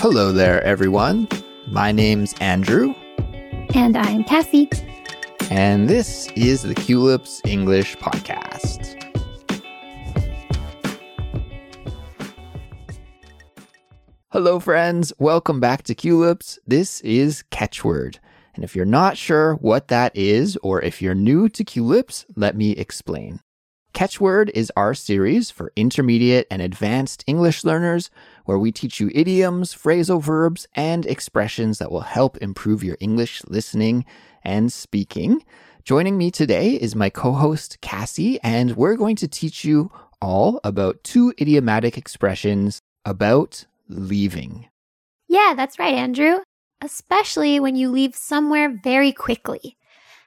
Hello there, everyone. My name's Andrew, And I'm Kassy. and this is the Culips English Podcast. Hello, friends. Welcome back to Culips. This is Catchword. And if you're not sure what that is, or if you're new to Culips, let me explain. Catchword is our series for intermediate and advanced English learners where we teach you idioms, phrasal verbs, and expressions that will help improve your English listening and speaking. Joining me today is my co host, Kassy, and we're going to teach you all about two idiomatic expressions about leaving. Yeah, that's right, Andrew. Especially when you leave somewhere very quickly.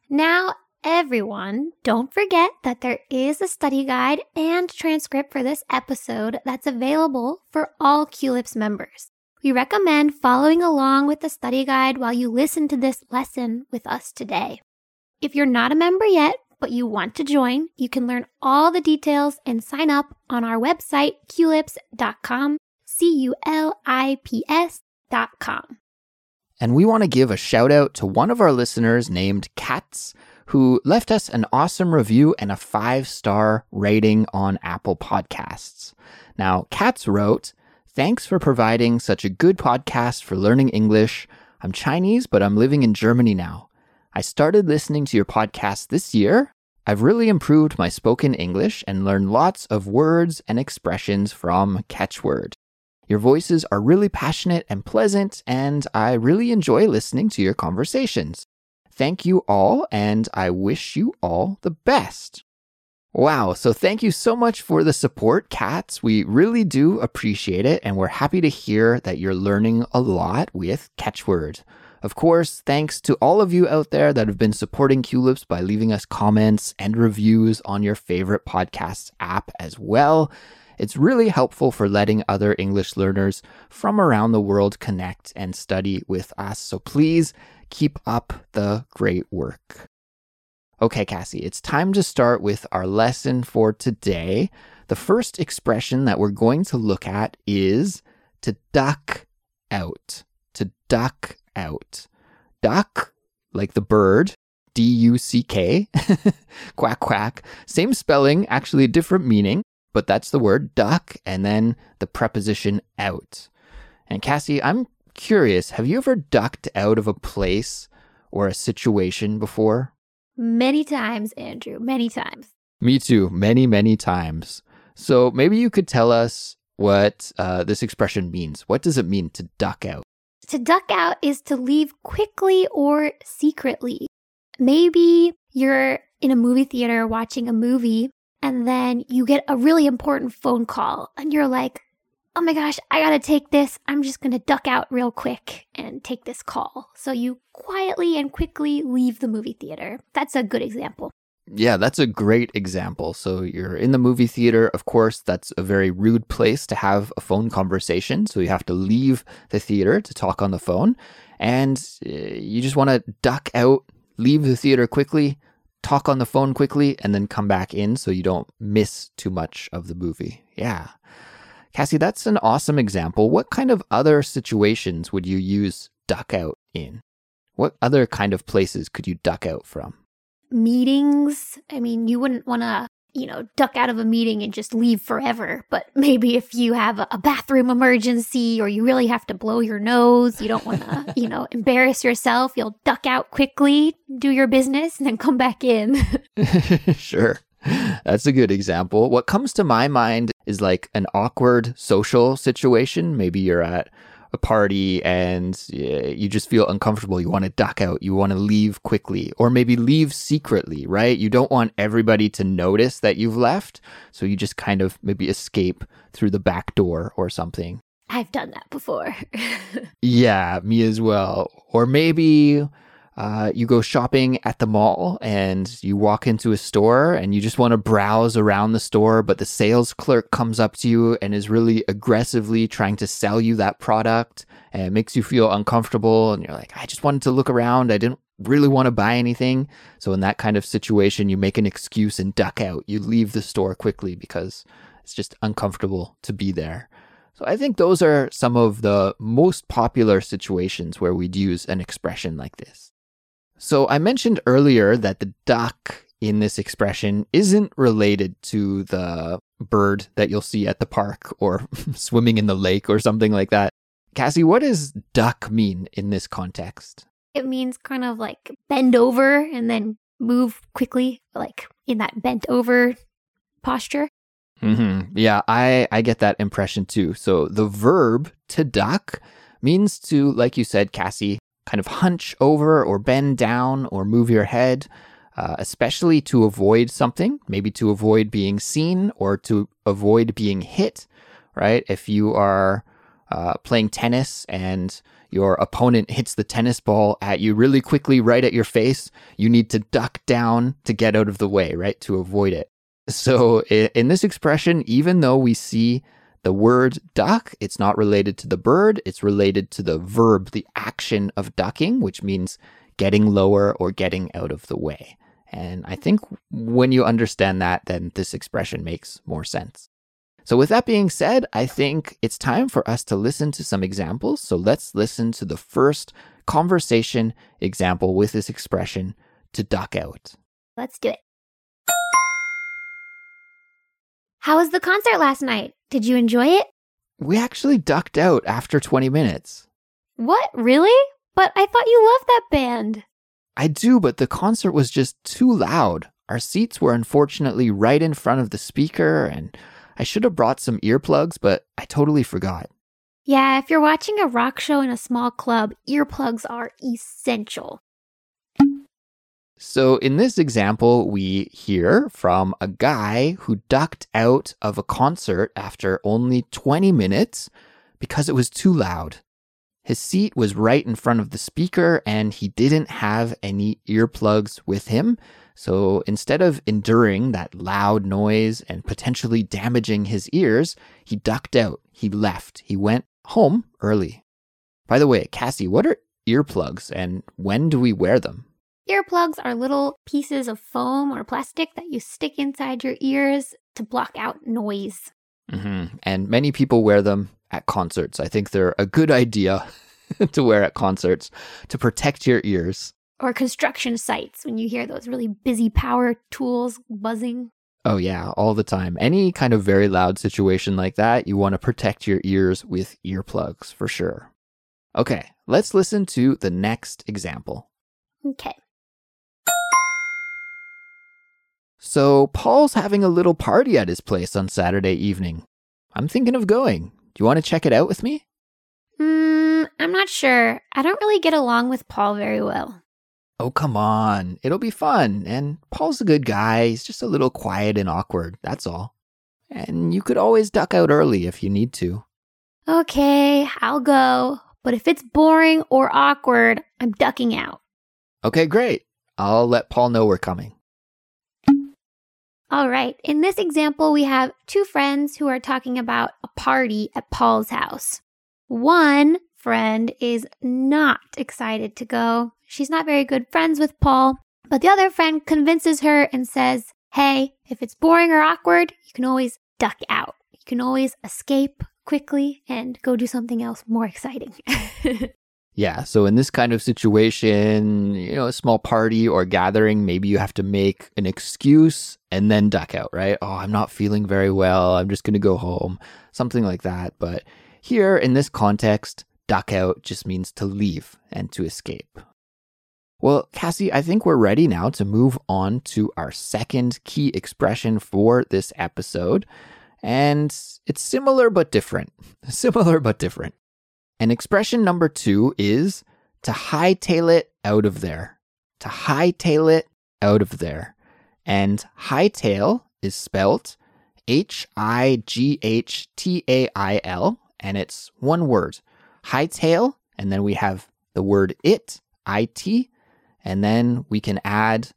Now, everyone, don't forget that there is a study guide and transcript for this episode that's available for all Culips members. We recommend following along with the study guide while you listen to this lesson with us today. If you're not a member yet, but you want to join, you can learn all the details and sign up on our website, culips.com, C U L I P S dot com. And we want to give a shout out to one of our listeners named Katz, who left us an awesome review and a five star rating on Apple Podcasts. Now, Katz wrote, Thanks for providing such a good podcast for learning English. I'm Chinese, but I'm living in Germany now. I started listening to your podcast this year. I've really improved my spoken English and learned lots of words and expressions from Catchword. Your voices are really passionate and pleasant, and I really enjoy listening to your conversations. Thank you all, and I wish you all the best. Wow, so thank you so much for the support, Katz. We really do appreciate it, and we're happy to hear that you're learning a lot with Catchword. Of course, thanks to all of you out there that have been supporting Culips by leaving us comments and reviews on your favorite podcast app as well. It's really helpful for letting other English learners from around the world connect and study with us. So please keep up the great work. Okay, Kassy, it's time to start with our lesson for today. The first expression that we're going to look at is to duck out. To duck out. Duck, like the bird, D U C K, quack quack. Same spelling, actually a different meaning but that's the word duck and then the preposition out. And Kassy, I'm curious, have you ever ducked out of a place or a situation before? Many times, Andrew, many times. Me too, many, many times. So maybe you could tell us what uh, this expression means. What does it mean to duck out? To duck out is to leave quickly or secretly. Maybe you're in a movie theater watching a movie and then you get a really important phone call and you're like, oh my gosh, I gotta take this. I'm just gonna duck out real quick and take this call. So you quietly and quickly leave the movie theater. That's a good example. Yeah, that's a great example. So you're in the movie theater. Of course, that's a very rude place to have a phone conversation. So you have to leave the theater to talk on the phone. And uh, you just want to duck out, leave the theater quickly, talk on the phone quickly, and then come back in so you don't miss too much of the movie. Yeah. Kassy, that's an awesome example. What kind of other situations would you use duck out in? What other kind of places could you duck out from? Meetings. I mean, you wouldn't want to, you know, duck out of a meeting and just leave forever. But maybe if you have a bathroom emergency or you really have to blow your nose, you don't want to, you know, embarrass yourself, you'll duck out quickly, do your business, and then come back in. sure. That's a good example. What comes to my mind is like an awkward social situation. Maybe you're at a party and eh, you just feel uncomfortable. You want to duck out. You want to leave quickly or maybe leave secretly, right? You don't want everybody to notice that you've left. So you just kind of maybe escape through the back door or something. I've done that before. yeah, me as well. Or maybe uh, you go shopping at the mall and you walk into a store and you just want to browse around the store, but the sales clerk comes up to you and is really aggressively trying to sell you that product and it makes you feel uncomfortable. And you're like, I just wanted to look around. I didn't really want to buy anything. So, in that kind of situation, you make an excuse and duck out. You leave the store quickly because it's just uncomfortable to be there. So I think those are some of the most popular situations where we'd use an expression like this. So I mentioned earlier that the duck in this expression isn't related to the bird that you'll see at the park or swimming in the lake or something like that. Kassy, what does duck mean in this context? It means kind of like bend over and then move quickly, like in that bent over posture. Mm-hmm. Yeah, I, I get that impression too. So the verb to duck means to, like you said, Kassy, kind of hunch over or bend down or move your head, uh, especially to avoid something, maybe to avoid being seen or to avoid being hit, right? If you are uh, playing tennis and your opponent hits the tennis ball at you really quickly right at your face, you need to duck down to get out of the way, right? To avoid it. So in this expression, even though we see the word duck, it's not related to the bird, it's related to the verb, the action of ducking, which means getting lower or getting out of the way. And I think when you understand that, then this expression makes more sense. So, with that being said, I think it's time for us to listen to some examples. So, let's listen to the first conversation example with this expression to duck out. Let's do it. How was the concert last night? Did you enjoy it? We actually ducked out after 20 minutes. What? Really? But I thought you loved that band. I do, but the concert was just too loud. Our seats were unfortunately right in front of the speaker, and I should have brought some earplugs, but I totally forgot. Yeah, if you're watching a rock show in a small club, earplugs are essential. So, in this example, we hear from a guy who ducked out of a concert after only 20 minutes because it was too loud. His seat was right in front of the speaker and he didn't have any earplugs with him. So instead of enduring that loud noise and potentially damaging his ears, he ducked out. He left. He went home early. By the way, Cassie, what are earplugs and when do we wear them? Earplugs are little pieces of foam or plastic that you stick inside your ears to block out noise. Mm-hmm. And many people wear them at concerts. I think they're a good idea to wear at concerts to protect your ears. Or construction sites when you hear those really busy power tools buzzing. Oh, yeah, all the time. Any kind of very loud situation like that, you want to protect your ears with earplugs for sure. Okay, let's listen to the next example. Okay. So, Paul's having a little party at his place on Saturday evening. I'm thinking of going. Do you want to check it out with me? Hmm, I'm not sure. I don't really get along with Paul very well. Oh, come on. It'll be fun. And Paul's a good guy. He's just a little quiet and awkward. That's all. And you could always duck out early if you need to. Okay, I'll go. But if it's boring or awkward, I'm ducking out. Okay, great. I'll let Paul know we're coming. All right, in this example, we have two friends who are talking about a party at Paul's house. One friend is not excited to go. She's not very good friends with Paul, but the other friend convinces her and says, Hey, if it's boring or awkward, you can always duck out. You can always escape quickly and go do something else more exciting. Yeah. So in this kind of situation, you know, a small party or gathering, maybe you have to make an excuse and then duck out, right? Oh, I'm not feeling very well. I'm just going to go home. Something like that. But here in this context, duck out just means to leave and to escape. Well, Kassy, I think we're ready now to move on to our second key expression for this episode. And it's similar but different. Similar but different. And expression number two is to hightail it out of there. To hightail it out of there. And hightail is spelt H I G H T A I L, and it's one word. Hightail, and then we have the word it, I T, and then we can add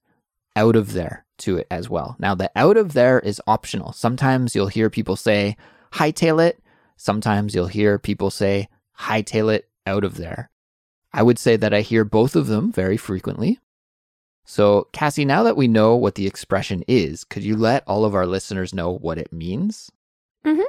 out of there to it as well. Now, the out of there is optional. Sometimes you'll hear people say hightail it. Sometimes you'll hear people say hightail it out of there. I would say that I hear both of them very frequently. So, Kassy, now that we know what the expression is, could you let all of our listeners know what it means? Mm-hmm.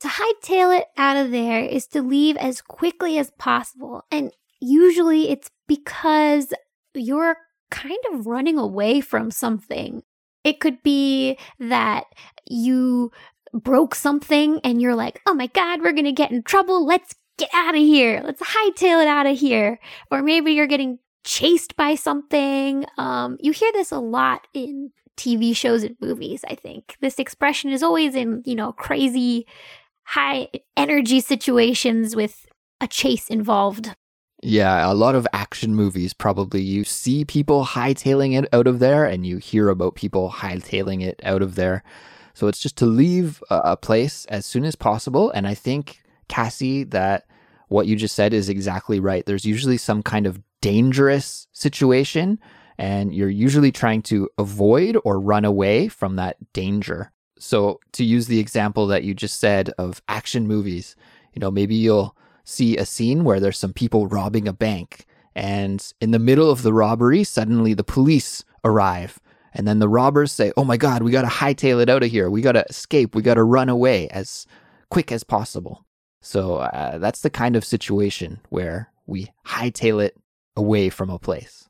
To hightail it out of there is to leave as quickly as possible. And usually it's because you're kind of running away from something. It could be that you broke something and you're like, oh my God, we're going to get in trouble. Let's get out of here. Let's hightail it out of here. Or maybe you're getting chased by something. Um, you hear this a lot in TV shows and movies, I think. This expression is always in, you know, crazy, high energy situations with a chase involved. Yeah, a lot of action movies probably you see people hightailing it out of there and you hear about people hightailing it out of there. So it's just to leave a place as soon as possible. And I think, Kassy, that what you just said is exactly right. There's usually some kind of dangerous situation, and you're usually trying to avoid or run away from that danger. So, to use the example that you just said of action movies, you know, maybe you'll see a scene where there's some people robbing a bank, and in the middle of the robbery, suddenly the police arrive and then the robbers say, Oh my God, we got to hightail it out of here. We got to escape. We got to run away as quick as possible. So uh, that's the kind of situation where we hightail it away from a place.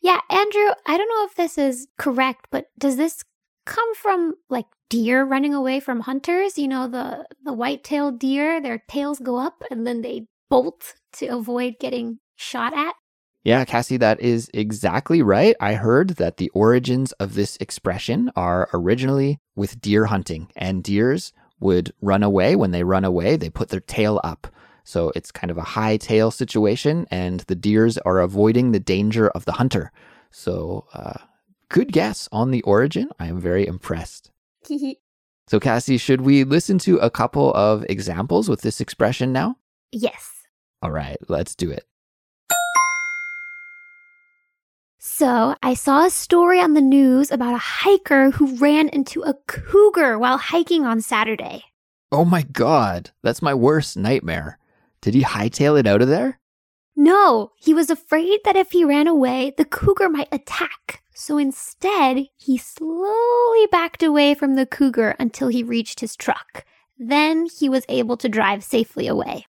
Yeah, Andrew, I don't know if this is correct, but does this come from like deer running away from hunters? You know, the the white-tailed deer, their tails go up and then they bolt to avoid getting shot at. Yeah, Kassy, that is exactly right. I heard that the origins of this expression are originally with deer hunting, and deers would run away. When they run away, they put their tail up. So it's kind of a high tail situation, and the deers are avoiding the danger of the hunter. So, uh, good guess on the origin. I am very impressed. so, Kassy, should we listen to a couple of examples with this expression now? Yes. All right, let's do it. So, I saw a story on the news about a hiker who ran into a cougar while hiking on Saturday. Oh my god, that's my worst nightmare. Did he hightail it out of there? No, he was afraid that if he ran away, the cougar might attack. So instead, he slowly backed away from the cougar until he reached his truck. Then he was able to drive safely away.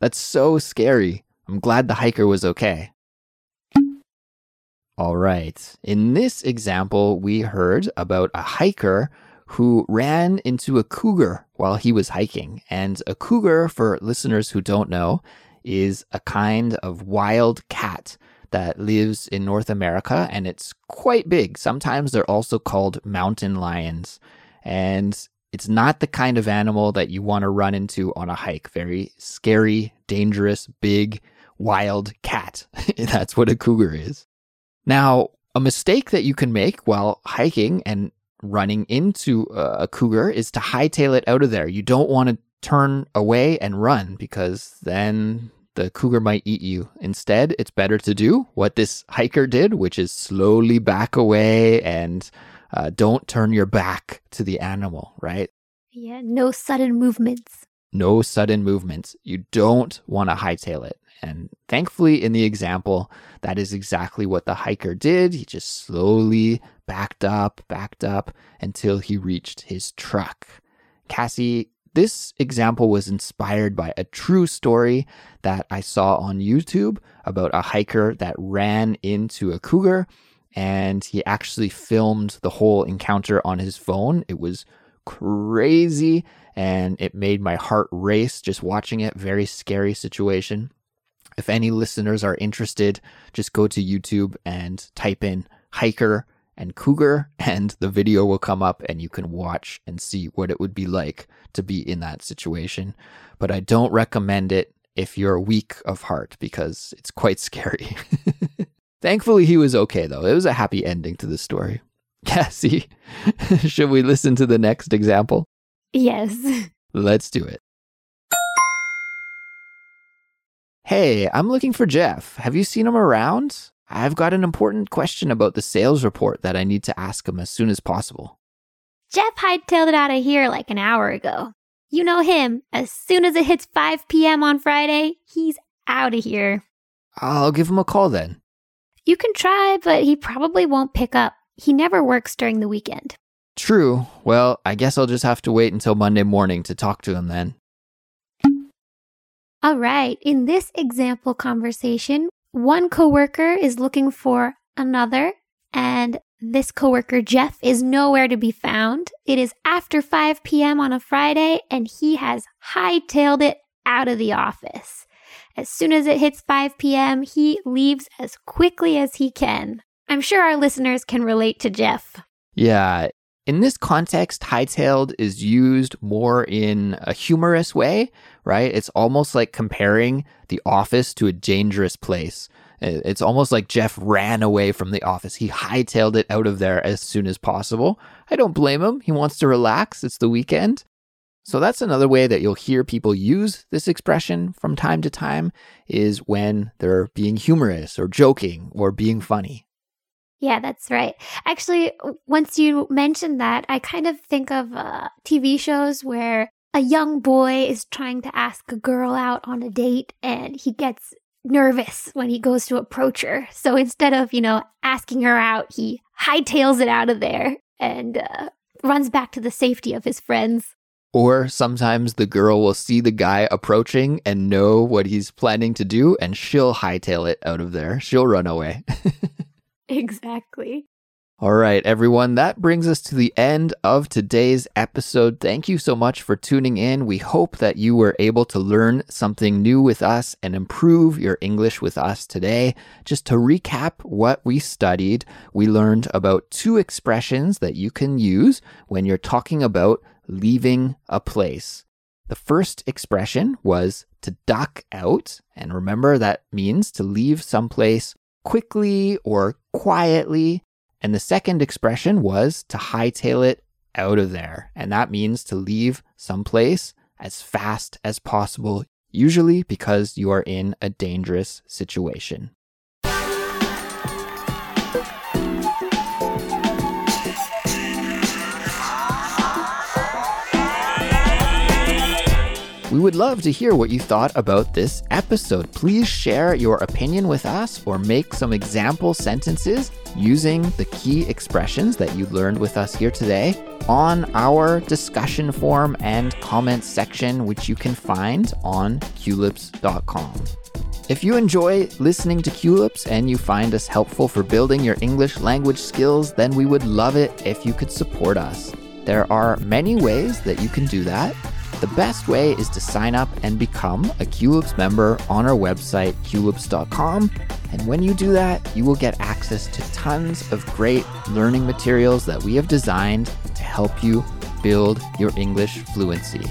That's so scary. I'm glad the hiker was okay. All right. In this example, we heard about a hiker who ran into a cougar while he was hiking. And a cougar, for listeners who don't know, is a kind of wild cat that lives in North America and it's quite big. Sometimes they're also called mountain lions. And it's not the kind of animal that you want to run into on a hike. Very scary, dangerous, big, wild cat. That's what a cougar is. Now, a mistake that you can make while hiking and running into a cougar is to hightail it out of there. You don't want to turn away and run because then the cougar might eat you. Instead, it's better to do what this hiker did, which is slowly back away and uh, don't turn your back to the animal, right? Yeah, no sudden movements. No sudden movements. You don't want to hightail it. And thankfully, in the example, that is exactly what the hiker did. He just slowly backed up, backed up until he reached his truck. Kassy, this example was inspired by a true story that I saw on YouTube about a hiker that ran into a cougar and he actually filmed the whole encounter on his phone. It was crazy and it made my heart race just watching it. Very scary situation. If any listeners are interested, just go to YouTube and type in hiker and cougar, and the video will come up and you can watch and see what it would be like to be in that situation. But I don't recommend it if you're weak of heart because it's quite scary. Thankfully, he was okay though. It was a happy ending to the story. Kassy, should we listen to the next example? Yes. Let's do it. Hey, I'm looking for Jeff. Have you seen him around? I've got an important question about the sales report that I need to ask him as soon as possible. Jeff hightailed it out of here like an hour ago. You know him. As soon as it hits 5 p.m. on Friday, he's out of here. I'll give him a call then. You can try, but he probably won't pick up. He never works during the weekend. True. Well, I guess I'll just have to wait until Monday morning to talk to him then. All right. In this example conversation, one coworker is looking for another, and this coworker, Jeff, is nowhere to be found. It is after 5 p.m. on a Friday, and he has hightailed it out of the office. As soon as it hits 5 p.m., he leaves as quickly as he can. I'm sure our listeners can relate to Jeff. Yeah. In this context, hightailed is used more in a humorous way, right? It's almost like comparing the office to a dangerous place. It's almost like Jeff ran away from the office. He hightailed it out of there as soon as possible. I don't blame him. He wants to relax. It's the weekend. So that's another way that you'll hear people use this expression from time to time is when they're being humorous or joking or being funny. Yeah, that's right. Actually, once you mentioned that, I kind of think of uh, TV shows where a young boy is trying to ask a girl out on a date and he gets nervous when he goes to approach her. So instead of, you know, asking her out, he hightails it out of there and uh, runs back to the safety of his friends. Or sometimes the girl will see the guy approaching and know what he's planning to do, and she'll hightail it out of there. She'll run away. exactly. All right, everyone, that brings us to the end of today's episode. Thank you so much for tuning in. We hope that you were able to learn something new with us and improve your English with us today. Just to recap what we studied, we learned about two expressions that you can use when you're talking about leaving a place. The first expression was to duck out. And remember, that means to leave someplace quickly or quietly. And the second expression was to hightail it out of there. And that means to leave someplace as fast as possible, usually because you are in a dangerous situation. We would love to hear what you thought about this episode. Please share your opinion with us or make some example sentences using the key expressions that you learned with us here today on our discussion forum and comment section, which you can find on culips.com. If you enjoy listening to Culips and you find us helpful for building your English language skills, then we would love it if you could support us. There are many ways that you can do that. The best way is to sign up and become a Culips member on our website, culips.com. And when you do that, you will get access to tons of great learning materials that we have designed to help you build your English fluency.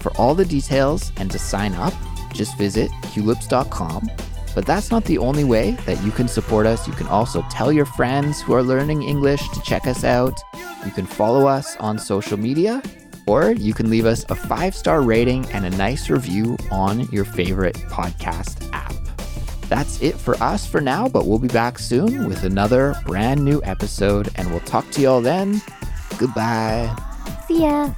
For all the details and to sign up, just visit culips.com. But that's not the only way that you can support us. You can also tell your friends who are learning English to check us out. You can follow us on social media or you can leave us a five star rating and a nice review on your favorite podcast app. That's it for us for now, but we'll be back soon with another brand new episode, and we'll talk to y'all then. Goodbye. See ya.